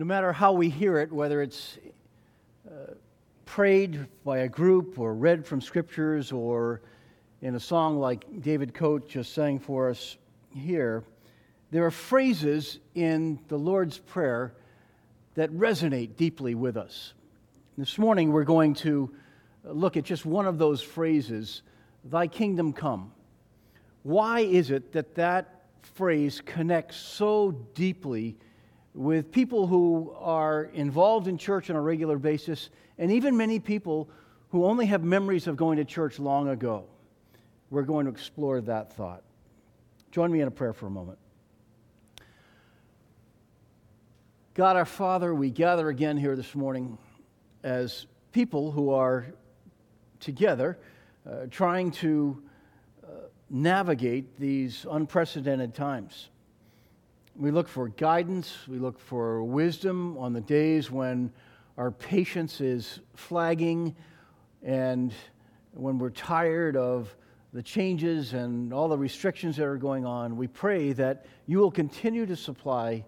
no matter how we hear it, whether it's uh, prayed by a group or read from scriptures or in a song like David Coate just sang for us here, there are phrases in the Lord's Prayer that resonate deeply with us. This morning we're going to look at just one of those phrases, Thy kingdom come. Why is it that that phrase connects so deeply with people who are involved in church on a regular basis, and even many people who only have memories of going to church long ago? We're going to explore that thought. Join me in a prayer for a moment. God our Father, we gather again here this morning as people who are together uh, trying to uh, navigate these unprecedented times. We look for guidance, we look for wisdom on the days when our patience is flagging and when we're tired of the changes and all the restrictions that are going on. We pray that you will continue to supply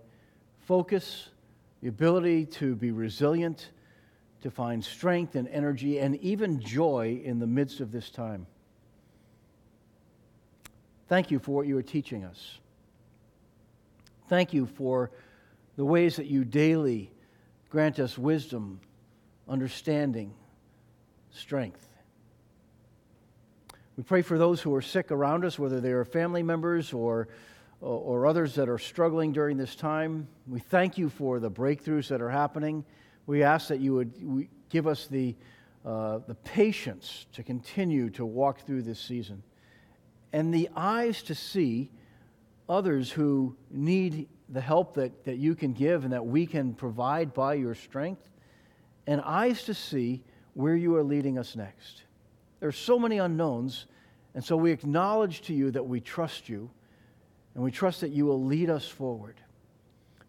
focus, the ability to be resilient to find strength and energy and even joy in the midst of this time. Thank you for what you are teaching us. Thank you for the ways that you daily grant us wisdom, understanding, strength. We pray for those who are sick around us, whether they are family members or, or others that are struggling during this time. We thank you for the breakthroughs that are happening we ask that you would give us the, uh, the patience to continue to walk through this season and the eyes to see others who need the help that, that you can give and that we can provide by your strength, and eyes to see where you are leading us next. There are so many unknowns, and so we acknowledge to you that we trust you, and we trust that you will lead us forward.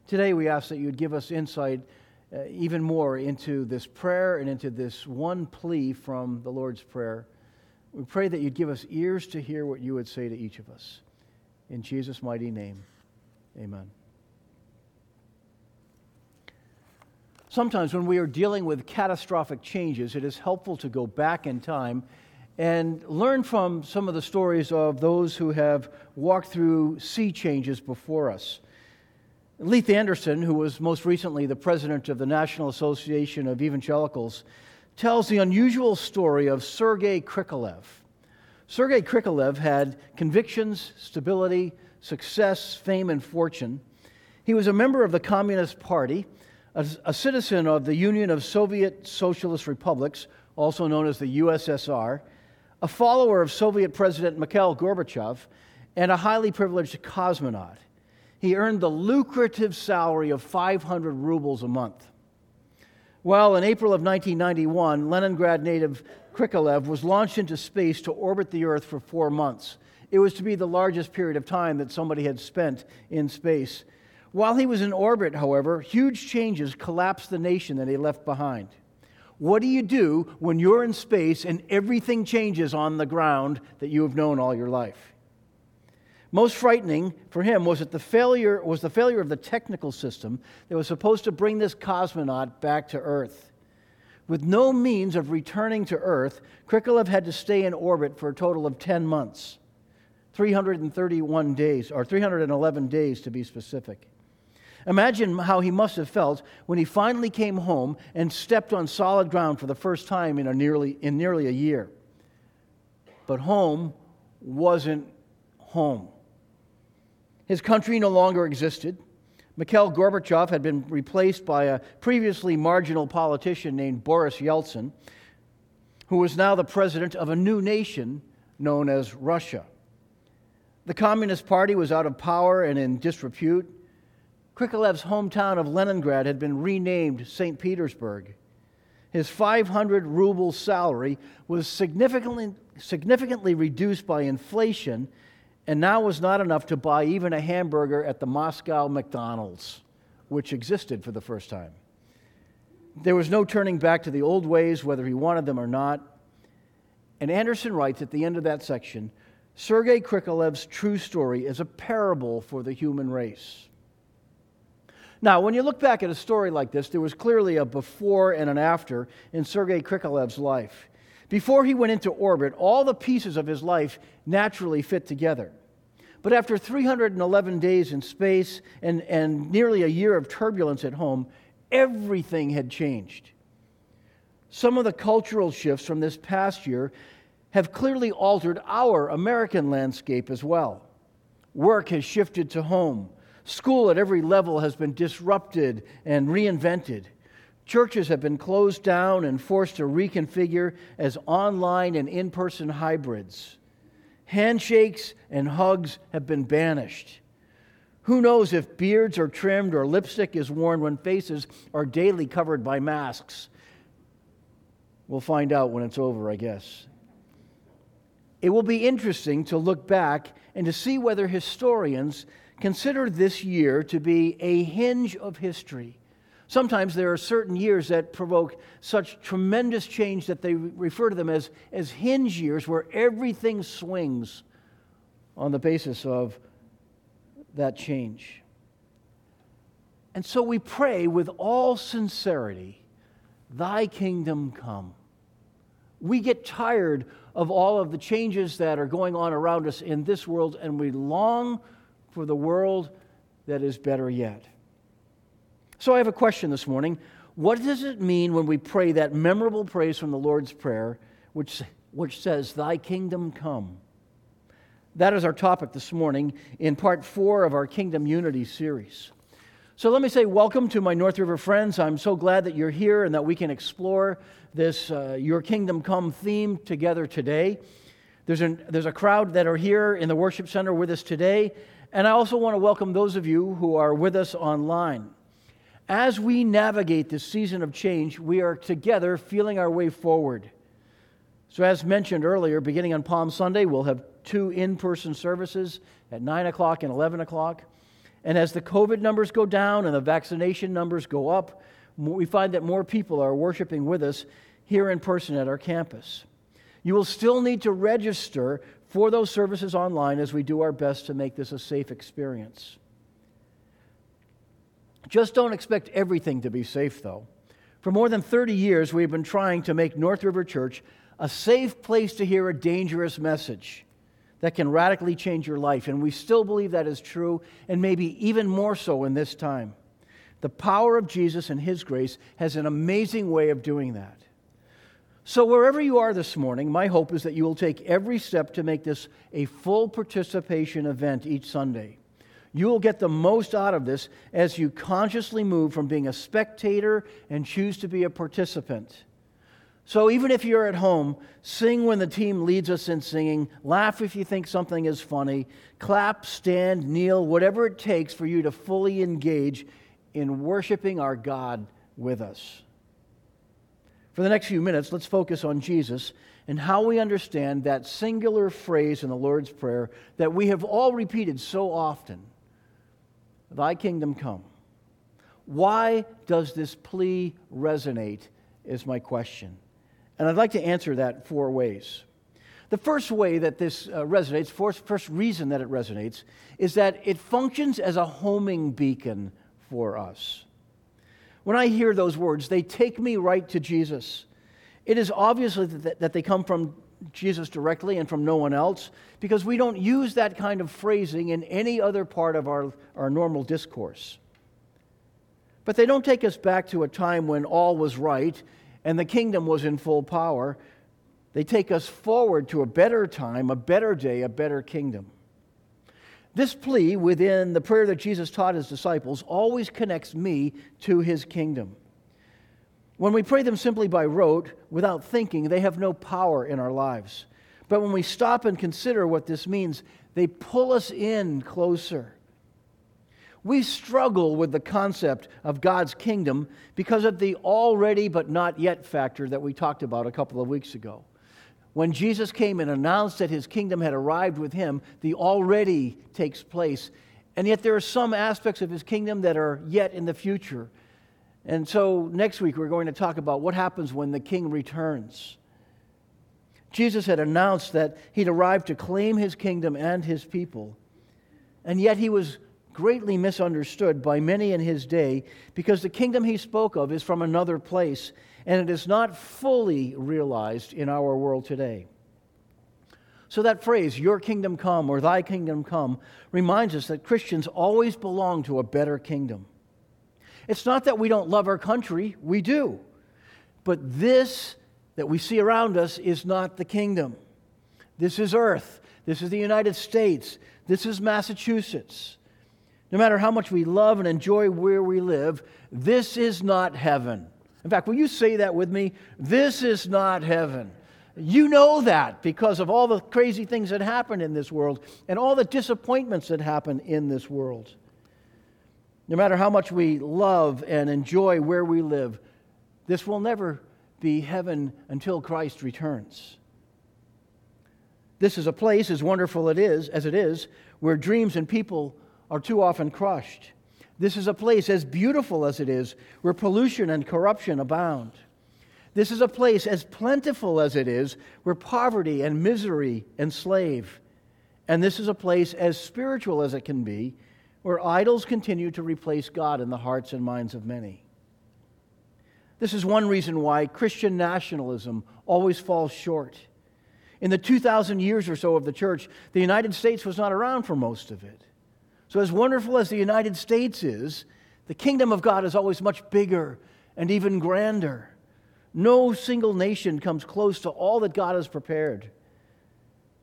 Today, we ask that you would give us insight uh, even more into this prayer and into this one plea from the Lord's Prayer. We pray that you'd give us ears to hear what you would say to each of us. In Jesus' mighty name, amen. Sometimes when we are dealing with catastrophic changes, it is helpful to go back in time and learn from some of the stories of those who have walked through sea changes before us. Leith Anderson, who was most recently the president of the National Association of Evangelicals, tells the unusual story of Sergei Krikalev. Sergei Krikalev had convictions, stability, success, fame, and fortune. He was a member of the Communist Party, a, a citizen of the Union of Soviet Socialist Republics, also known as the USSR, a follower of Soviet President Mikhail Gorbachev, and a highly privileged cosmonaut he earned the lucrative salary of 500 rubles a month. Well, in April of 1991, Leningrad native Krikalev was launched into space to orbit the Earth for four months. It was to be the largest period of time that somebody had spent in space. While he was in orbit, however, huge changes collapsed the nation that he left behind. What do you do when you're in space and everything changes on the ground that you have known all your life? Most frightening for him was that the failure was the failure of the technical system that was supposed to bring this cosmonaut back to Earth. With no means of returning to Earth, Krikalev had to stay in orbit for a total of 10 months, 331 days, or 311 days to be specific. Imagine how he must have felt when he finally came home and stepped on solid ground for the first time in, nearly, in nearly a year. But home wasn't home. His country no longer existed. Mikhail Gorbachev had been replaced by a previously marginal politician named Boris Yeltsin, who was now the president of a new nation known as Russia. The Communist Party was out of power and in disrepute. Krikalev's hometown of Leningrad had been renamed St. Petersburg. His 500 ruble salary was significantly, significantly reduced by inflation and now was not enough to buy even a hamburger at the Moscow McDonald's, which existed for the first time. There was no turning back to the old ways, whether he wanted them or not. And Anderson writes at the end of that section Sergei Krikalev's true story is a parable for the human race. Now, when you look back at a story like this, there was clearly a before and an after in Sergei Krikalev's life. Before he went into orbit, all the pieces of his life naturally fit together. But after 311 days in space and, and nearly a year of turbulence at home, everything had changed. Some of the cultural shifts from this past year have clearly altered our American landscape as well. Work has shifted to home. School at every level has been disrupted and reinvented. Churches have been closed down and forced to reconfigure as online and in person hybrids. Handshakes and hugs have been banished. Who knows if beards are trimmed or lipstick is worn when faces are daily covered by masks? We'll find out when it's over, I guess. It will be interesting to look back and to see whether historians consider this year to be a hinge of history. Sometimes there are certain years that provoke such tremendous change that they refer to them as, as hinge years, where everything swings on the basis of that change. And so we pray with all sincerity, Thy kingdom come. We get tired of all of the changes that are going on around us in this world, and we long for the world that is better yet. So I have a question this morning. What does it mean when we pray that memorable praise from the Lord's Prayer, which, which says, Thy kingdom come? That is our topic this morning in part four of our Kingdom Unity series. So let me say, welcome to my North River friends. I'm so glad that you're here and that we can explore this uh, Your Kingdom Come theme together today. There's, an, there's a crowd that are here in the worship center with us today, and I also want to welcome those of you who are with us online. As we navigate this season of change, we are together feeling our way forward. So, as mentioned earlier, beginning on Palm Sunday, we'll have two in person services at 9 o'clock and 11 o'clock. And as the COVID numbers go down and the vaccination numbers go up, we find that more people are worshiping with us here in person at our campus. You will still need to register for those services online as we do our best to make this a safe experience. Just don't expect everything to be safe, though. For more than 30 years, we've been trying to make North River Church a safe place to hear a dangerous message that can radically change your life. And we still believe that is true, and maybe even more so in this time. The power of Jesus and His grace has an amazing way of doing that. So, wherever you are this morning, my hope is that you will take every step to make this a full participation event each Sunday. You will get the most out of this as you consciously move from being a spectator and choose to be a participant. So even if you're at home, sing when the team leads us in singing, laugh if you think something is funny, clap, stand, kneel, whatever it takes for you to fully engage in worshiping our God with us. For the next few minutes, let's focus on Jesus and how we understand that singular phrase in the Lord's Prayer that we have all repeated so often Thy kingdom come. Why does this plea resonate? Is my question. And I'd like to answer that four ways. The first way that this uh, resonates, first, first reason that it resonates, is that it functions as a homing beacon for us. When I hear those words, they take me right to Jesus. It is obviously that, that they come from Jesus directly and from no one else because we don't use that kind of phrasing in any other part of our, our normal discourse. But they don't take us back to a time when all was right and the kingdom was in full power, they take us forward to a better time, a better day, a better kingdom. This plea within the prayer that Jesus taught his disciples always connects me to his kingdom. When we pray them simply by rote, without thinking, they have no power in our lives. But when we stop and consider what this means, they pull us in closer. We struggle with the concept of God's kingdom because of the already but not yet factor that we talked about a couple of weeks ago. When Jesus came and announced that his kingdom had arrived with him, the already takes place. And yet there are some aspects of his kingdom that are yet in the future. And so next week we're going to talk about what happens when the king returns. Jesus had announced that he'd arrived to claim his kingdom and his people. And yet he was greatly misunderstood by many in his day because the kingdom he spoke of is from another place and it is not fully realized in our world today. So, that phrase, your kingdom come or thy kingdom come, reminds us that Christians always belong to a better kingdom. It's not that we don't love our country, we do. But this that we see around us is not the kingdom. This is earth. This is the United States. This is Massachusetts. No matter how much we love and enjoy where we live, this is not heaven. In fact, will you say that with me? This is not heaven. You know that because of all the crazy things that happen in this world and all the disappointments that happen in this world. No matter how much we love and enjoy where we live, this will never be heaven until Christ returns. This is a place, as wonderful it is, as it is, where dreams and people are too often crushed. This is a place, as beautiful as it is, where pollution and corruption abound. This is a place, as plentiful as it is, where poverty and misery enslave. And this is a place, as spiritual as it can be, where idols continue to replace God in the hearts and minds of many. This is one reason why Christian nationalism always falls short. In the 2,000 years or so of the church, the United States was not around for most of it. So, as wonderful as the United States is, the kingdom of God is always much bigger and even grander. No single nation comes close to all that God has prepared.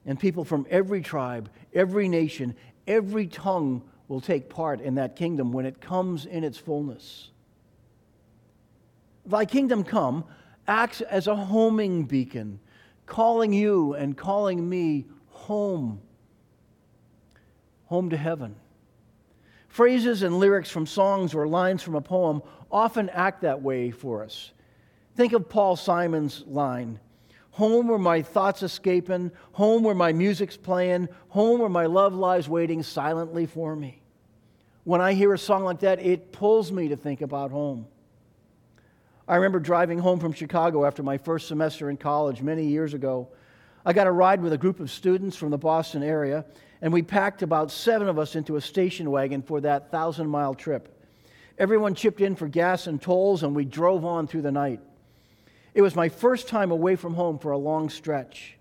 And people from every tribe, every nation, every tongue will take part in that kingdom when it comes in its fullness. Thy kingdom come acts as a homing beacon, calling you and calling me home, home to heaven. Phrases and lyrics from songs or lines from a poem often act that way for us. Think of Paul Simon's line Home where my thoughts escaping, home where my music's playing, home where my love lies waiting silently for me. When I hear a song like that, it pulls me to think about home. I remember driving home from Chicago after my first semester in college many years ago. I got a ride with a group of students from the Boston area, and we packed about seven of us into a station wagon for that thousand mile trip. Everyone chipped in for gas and tolls, and we drove on through the night. It was my first time away from home for a long stretch.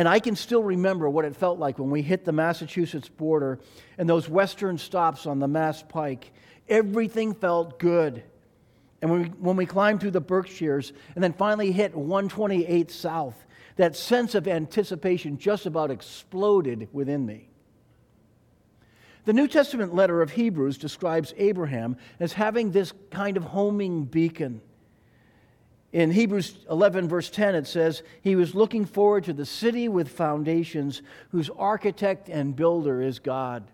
And I can still remember what it felt like when we hit the Massachusetts border and those western stops on the Mass Pike. Everything felt good. And when we, when we climbed through the Berkshires and then finally hit 128 South, that sense of anticipation just about exploded within me. The New Testament letter of Hebrews describes Abraham as having this kind of homing beacon. In Hebrews 11, verse 10, it says, He was looking forward to the city with foundations, whose architect and builder is God.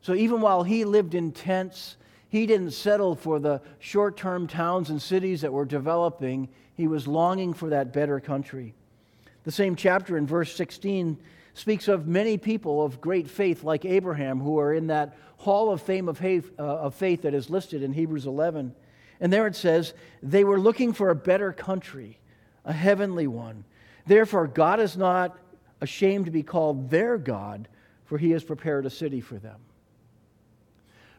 So even while he lived in tents, he didn't settle for the short term towns and cities that were developing. He was longing for that better country. The same chapter in verse 16 speaks of many people of great faith, like Abraham, who are in that hall of fame of faith, uh, of faith that is listed in Hebrews 11. And there it says, they were looking for a better country, a heavenly one. Therefore, God is not ashamed to be called their God, for he has prepared a city for them.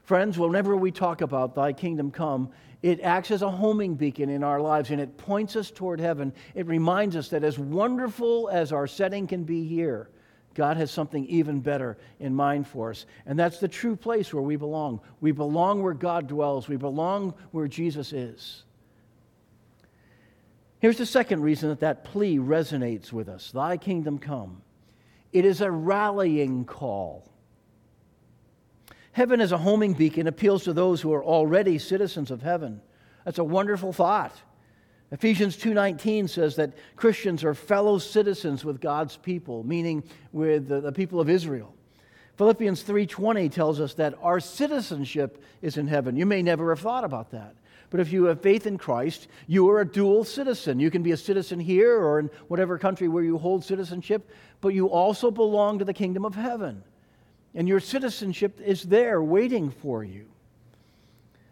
Friends, whenever we talk about thy kingdom come, it acts as a homing beacon in our lives and it points us toward heaven. It reminds us that as wonderful as our setting can be here, God has something even better in mind for us. And that's the true place where we belong. We belong where God dwells, we belong where Jesus is. Here's the second reason that that plea resonates with us Thy kingdom come. It is a rallying call. Heaven as a homing beacon appeals to those who are already citizens of heaven. That's a wonderful thought. Ephesians 2:19 says that Christians are fellow citizens with God's people, meaning with the, the people of Israel. Philippians 3:20 tells us that our citizenship is in heaven. You may never have thought about that. But if you have faith in Christ, you are a dual citizen. You can be a citizen here or in whatever country where you hold citizenship, but you also belong to the kingdom of heaven. And your citizenship is there waiting for you.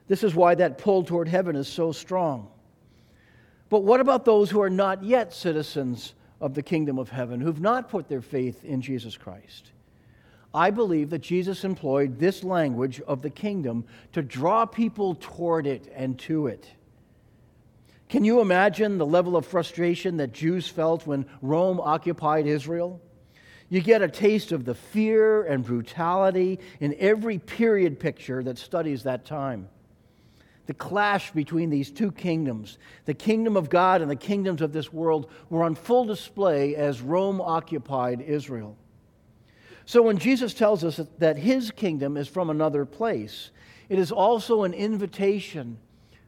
This is why that pull toward heaven is so strong. But what about those who are not yet citizens of the kingdom of heaven, who've not put their faith in Jesus Christ? I believe that Jesus employed this language of the kingdom to draw people toward it and to it. Can you imagine the level of frustration that Jews felt when Rome occupied Israel? You get a taste of the fear and brutality in every period picture that studies that time. The clash between these two kingdoms, the kingdom of God and the kingdoms of this world, were on full display as Rome occupied Israel. So when Jesus tells us that his kingdom is from another place, it is also an invitation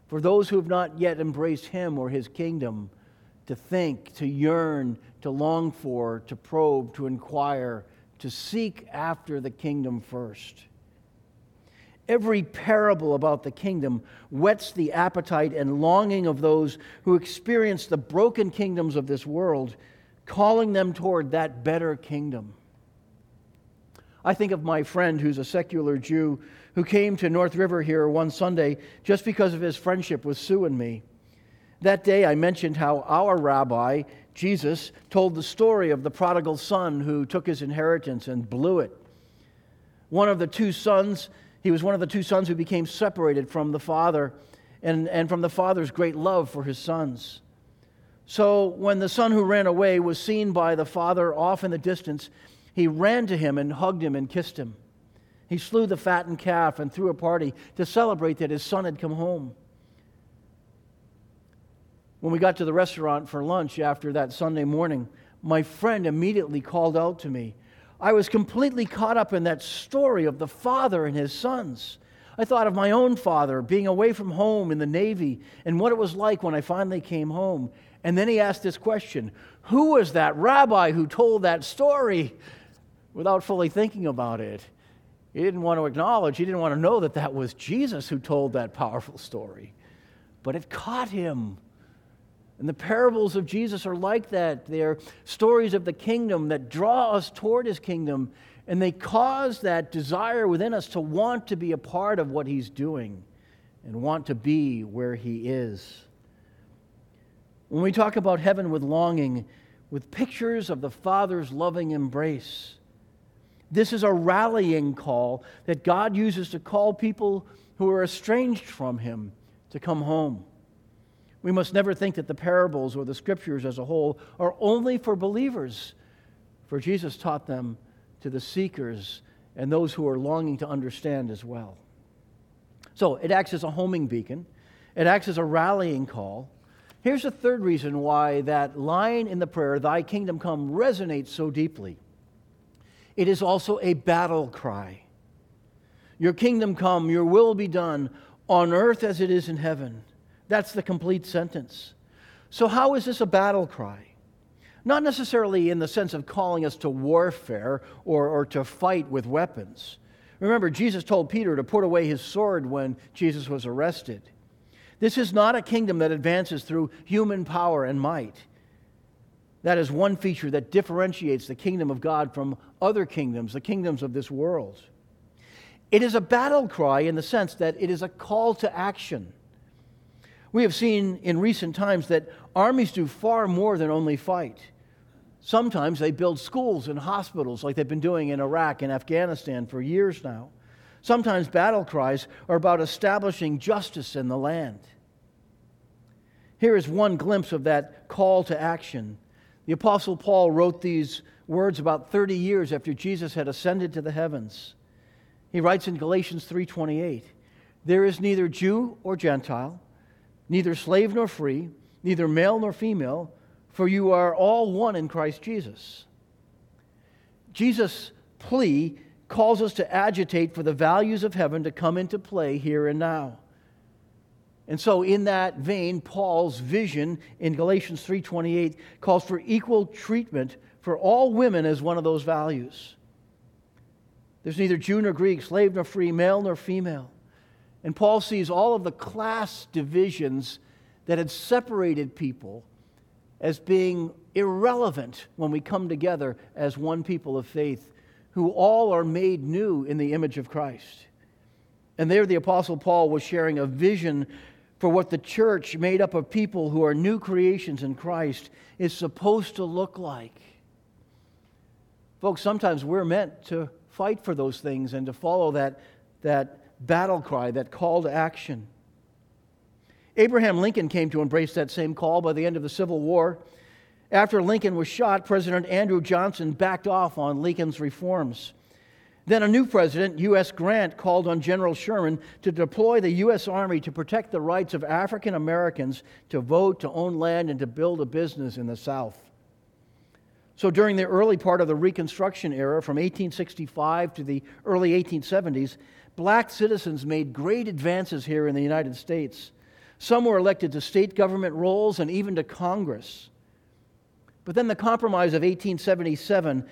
for those who have not yet embraced him or his kingdom to think, to yearn, to long for, to probe, to inquire, to seek after the kingdom first. Every parable about the kingdom whets the appetite and longing of those who experience the broken kingdoms of this world, calling them toward that better kingdom. I think of my friend who's a secular Jew who came to North River here one Sunday just because of his friendship with Sue and me. That day, I mentioned how our rabbi, Jesus, told the story of the prodigal son who took his inheritance and blew it. One of the two sons, he was one of the two sons who became separated from the father and, and from the father's great love for his sons. So when the son who ran away was seen by the father off in the distance, he ran to him and hugged him and kissed him. He slew the fattened calf and threw a party to celebrate that his son had come home. When we got to the restaurant for lunch after that Sunday morning, my friend immediately called out to me. I was completely caught up in that story of the father and his sons. I thought of my own father being away from home in the Navy and what it was like when I finally came home. And then he asked this question Who was that rabbi who told that story? without fully thinking about it. He didn't want to acknowledge, he didn't want to know that that was Jesus who told that powerful story. But it caught him. And the parables of Jesus are like that. They're stories of the kingdom that draw us toward his kingdom, and they cause that desire within us to want to be a part of what he's doing and want to be where he is. When we talk about heaven with longing, with pictures of the Father's loving embrace, this is a rallying call that God uses to call people who are estranged from Him to come home. We must never think that the parables or the scriptures as a whole are only for believers, for Jesus taught them to the seekers and those who are longing to understand as well. So it acts as a homing beacon, it acts as a rallying call. Here's the third reason why that line in the prayer, Thy kingdom come, resonates so deeply. It is also a battle cry. Your kingdom come, your will be done on earth as it is in heaven. That's the complete sentence. So, how is this a battle cry? Not necessarily in the sense of calling us to warfare or, or to fight with weapons. Remember, Jesus told Peter to put away his sword when Jesus was arrested. This is not a kingdom that advances through human power and might. That is one feature that differentiates the kingdom of God from other kingdoms, the kingdoms of this world. It is a battle cry in the sense that it is a call to action. We have seen in recent times that armies do far more than only fight. Sometimes they build schools and hospitals like they've been doing in Iraq and Afghanistan for years now. Sometimes battle cries are about establishing justice in the land. Here is one glimpse of that call to action the Apostle Paul wrote these words about 30 years after Jesus had ascended to the heavens. He writes in Galatians 3:28, "There is neither Jew or Gentile, neither slave nor free, neither male nor female, for you are all one in Christ Jesus." Jesus' plea calls us to agitate for the values of heaven to come into play here and now. And so in that vein, Paul's vision in Galatians 3:28 calls for equal treatment for all women as one of those values. There's neither Jew nor Greek, slave nor free, male nor female. And Paul sees all of the class divisions that had separated people as being irrelevant when we come together as one people of faith who all are made new in the image of Christ. And there, the Apostle Paul was sharing a vision for what the church, made up of people who are new creations in Christ, is supposed to look like. Folks, sometimes we're meant to fight for those things and to follow that, that battle cry, that call to action. Abraham Lincoln came to embrace that same call by the end of the Civil War. After Lincoln was shot, President Andrew Johnson backed off on Lincoln's reforms. Then a new president, U.S. Grant, called on General Sherman to deploy the U.S. Army to protect the rights of African Americans to vote, to own land, and to build a business in the South. So during the early part of the Reconstruction era, from 1865 to the early 1870s, black citizens made great advances here in the United States. Some were elected to state government roles and even to Congress. But then the Compromise of 1877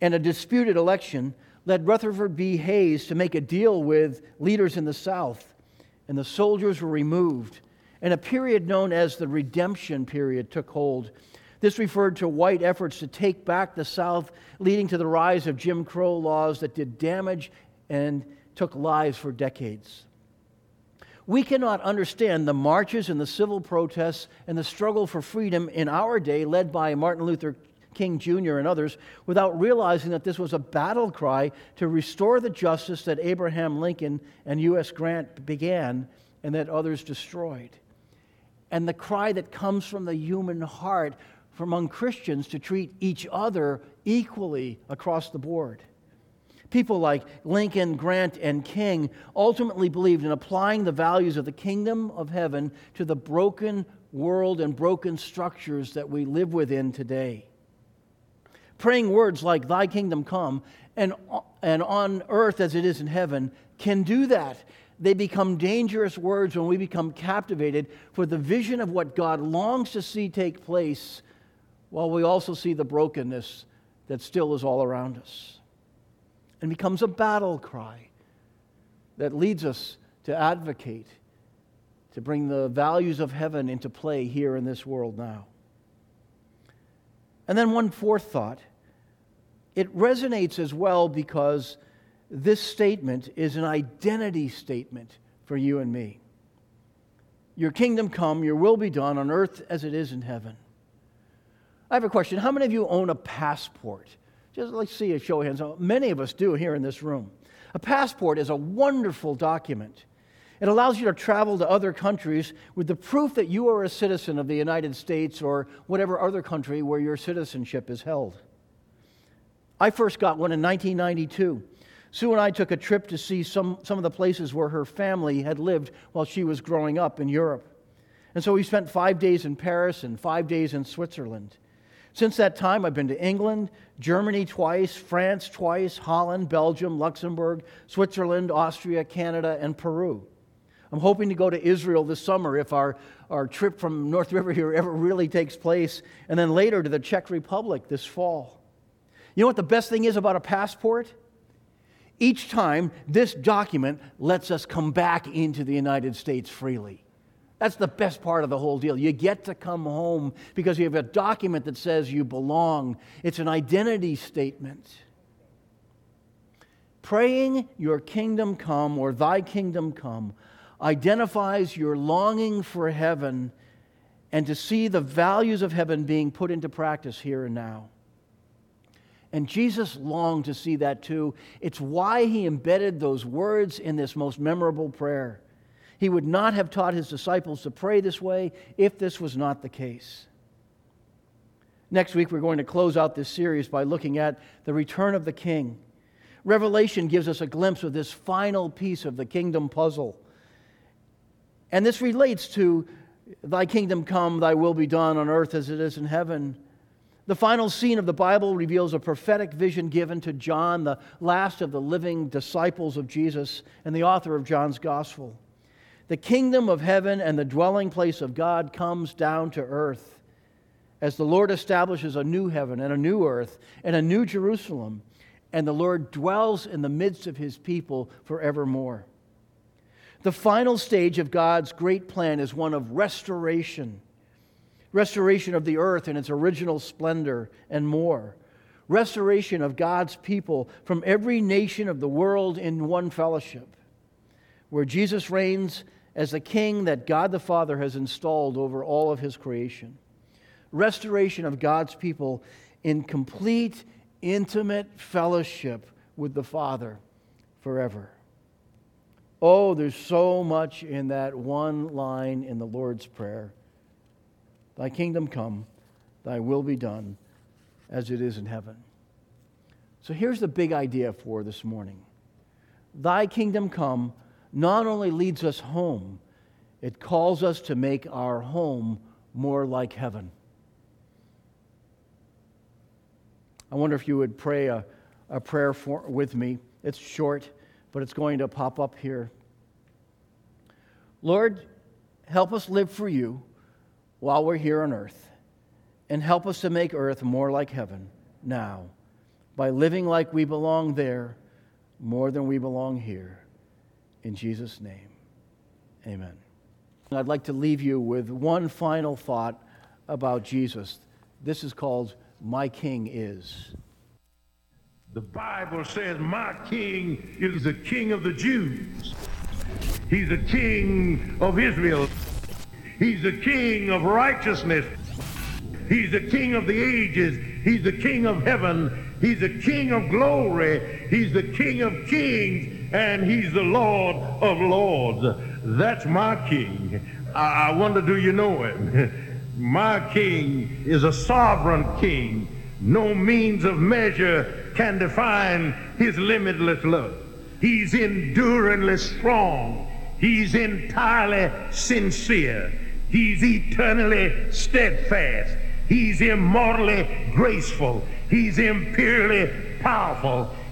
and a disputed election led Rutherford B. Hayes to make a deal with leaders in the South, and the soldiers were removed, and a period known as the Redemption Period took hold. This referred to white efforts to take back the South, leading to the rise of Jim Crow laws that did damage and took lives for decades. We cannot understand the marches and the civil protests and the struggle for freedom in our day, led by Martin Luther King Jr. and others, without realizing that this was a battle cry to restore the justice that Abraham Lincoln and U.S. Grant began and that others destroyed. And the cry that comes from the human heart from among Christians to treat each other equally across the board. People like Lincoln, Grant, and King ultimately believed in applying the values of the kingdom of heaven to the broken world and broken structures that we live within today. Praying words like, Thy kingdom come, and, and on earth as it is in heaven, can do that. They become dangerous words when we become captivated for the vision of what God longs to see take place, while we also see the brokenness that still is all around us and becomes a battle cry that leads us to advocate, to bring the values of heaven into play here in this world now. And then, one fourth thought it resonates as well because this statement is an identity statement for you and me. Your kingdom come, your will be done on earth as it is in heaven. I have a question. How many of you own a passport? Just let's see a show of hands. Many of us do here in this room. A passport is a wonderful document. It allows you to travel to other countries with the proof that you are a citizen of the United States or whatever other country where your citizenship is held. I first got one in 1992. Sue and I took a trip to see some, some of the places where her family had lived while she was growing up in Europe. And so we spent five days in Paris and five days in Switzerland. Since that time, I've been to England, Germany twice, France twice, Holland, Belgium, Luxembourg, Switzerland, Austria, Canada, and Peru. I'm hoping to go to Israel this summer if our, our trip from North River here ever really takes place, and then later to the Czech Republic this fall. You know what the best thing is about a passport? Each time, this document lets us come back into the United States freely. That's the best part of the whole deal. You get to come home because you have a document that says you belong. It's an identity statement. Praying, Your kingdom come, or Thy kingdom come, identifies your longing for heaven and to see the values of heaven being put into practice here and now. And Jesus longed to see that too. It's why he embedded those words in this most memorable prayer. He would not have taught his disciples to pray this way if this was not the case. Next week, we're going to close out this series by looking at the return of the king. Revelation gives us a glimpse of this final piece of the kingdom puzzle. And this relates to Thy kingdom come, Thy will be done on earth as it is in heaven. The final scene of the Bible reveals a prophetic vision given to John, the last of the living disciples of Jesus and the author of John's gospel. The kingdom of heaven and the dwelling place of God comes down to earth as the Lord establishes a new heaven and a new earth and a new Jerusalem, and the Lord dwells in the midst of his people forevermore. The final stage of God's great plan is one of restoration restoration of the earth in its original splendor and more. Restoration of God's people from every nation of the world in one fellowship, where Jesus reigns as the king that God the Father has installed over all of his creation. Restoration of God's people in complete, intimate fellowship with the Father forever. Oh, there's so much in that one line in the Lord's Prayer Thy kingdom come, thy will be done, as it is in heaven. So here's the big idea for this morning Thy kingdom come not only leads us home, it calls us to make our home more like heaven. I wonder if you would pray a, a prayer for, with me. It's short, but it's going to pop up here. Lord, help us live for you while we're here on earth, and help us to make earth more like heaven now by living like we belong there more than we belong here. In Jesus' name, amen. I'd like to leave you with one final thought about Jesus. This is called My King Is. The Bible says, My King is the King of the Jews. He's the King of Israel. He's the King of righteousness. He's the King of the ages. He's the King of heaven. He's the King of glory. He's the King of kings. And He's the Lord of lords. That's my King. I, I wonder, do you know Him? my King is a sovereign King. No means of measure can define His limitless love. He's enduringly strong. He's entirely sincere. He's eternally steadfast. He's immortally graceful. He's imperially powerful.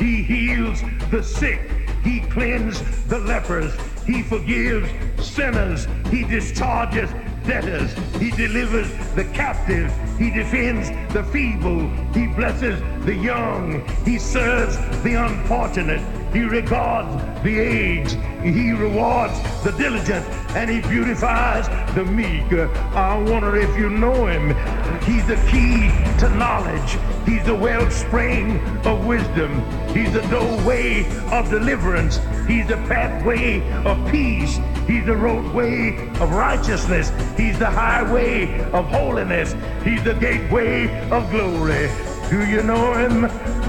He heals the sick. He cleans the lepers. He forgives sinners. He discharges debtors. He delivers the captive. He defends the feeble. He blesses the young. He serves the unfortunate. He regards the aged. He rewards the diligent. And he beautifies the meek. I wonder if you know him. He's the key to knowledge. He's the wellspring of wisdom. He's the doorway of deliverance. He's the pathway of peace. He's the roadway of righteousness. He's the highway of holiness. He's the gateway of glory. Do you know him?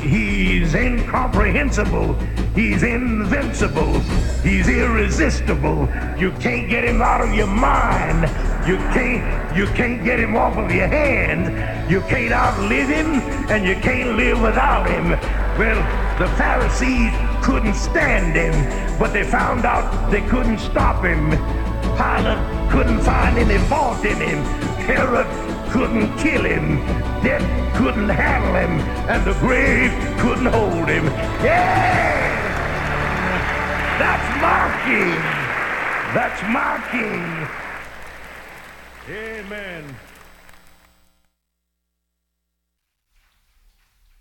He's incomprehensible. He's invincible. He's irresistible. You can't get him out of your mind. You can't you can't get him off of your hand. You can't outlive him and you can't live without him. Well, the Pharisees couldn't stand him, but they found out they couldn't stop him. Pilate couldn't find any fault in him. Herod couldn't kill him. Death couldn't handle him. And the grave couldn't hold him. Yeah! That's king. That's king. Amen.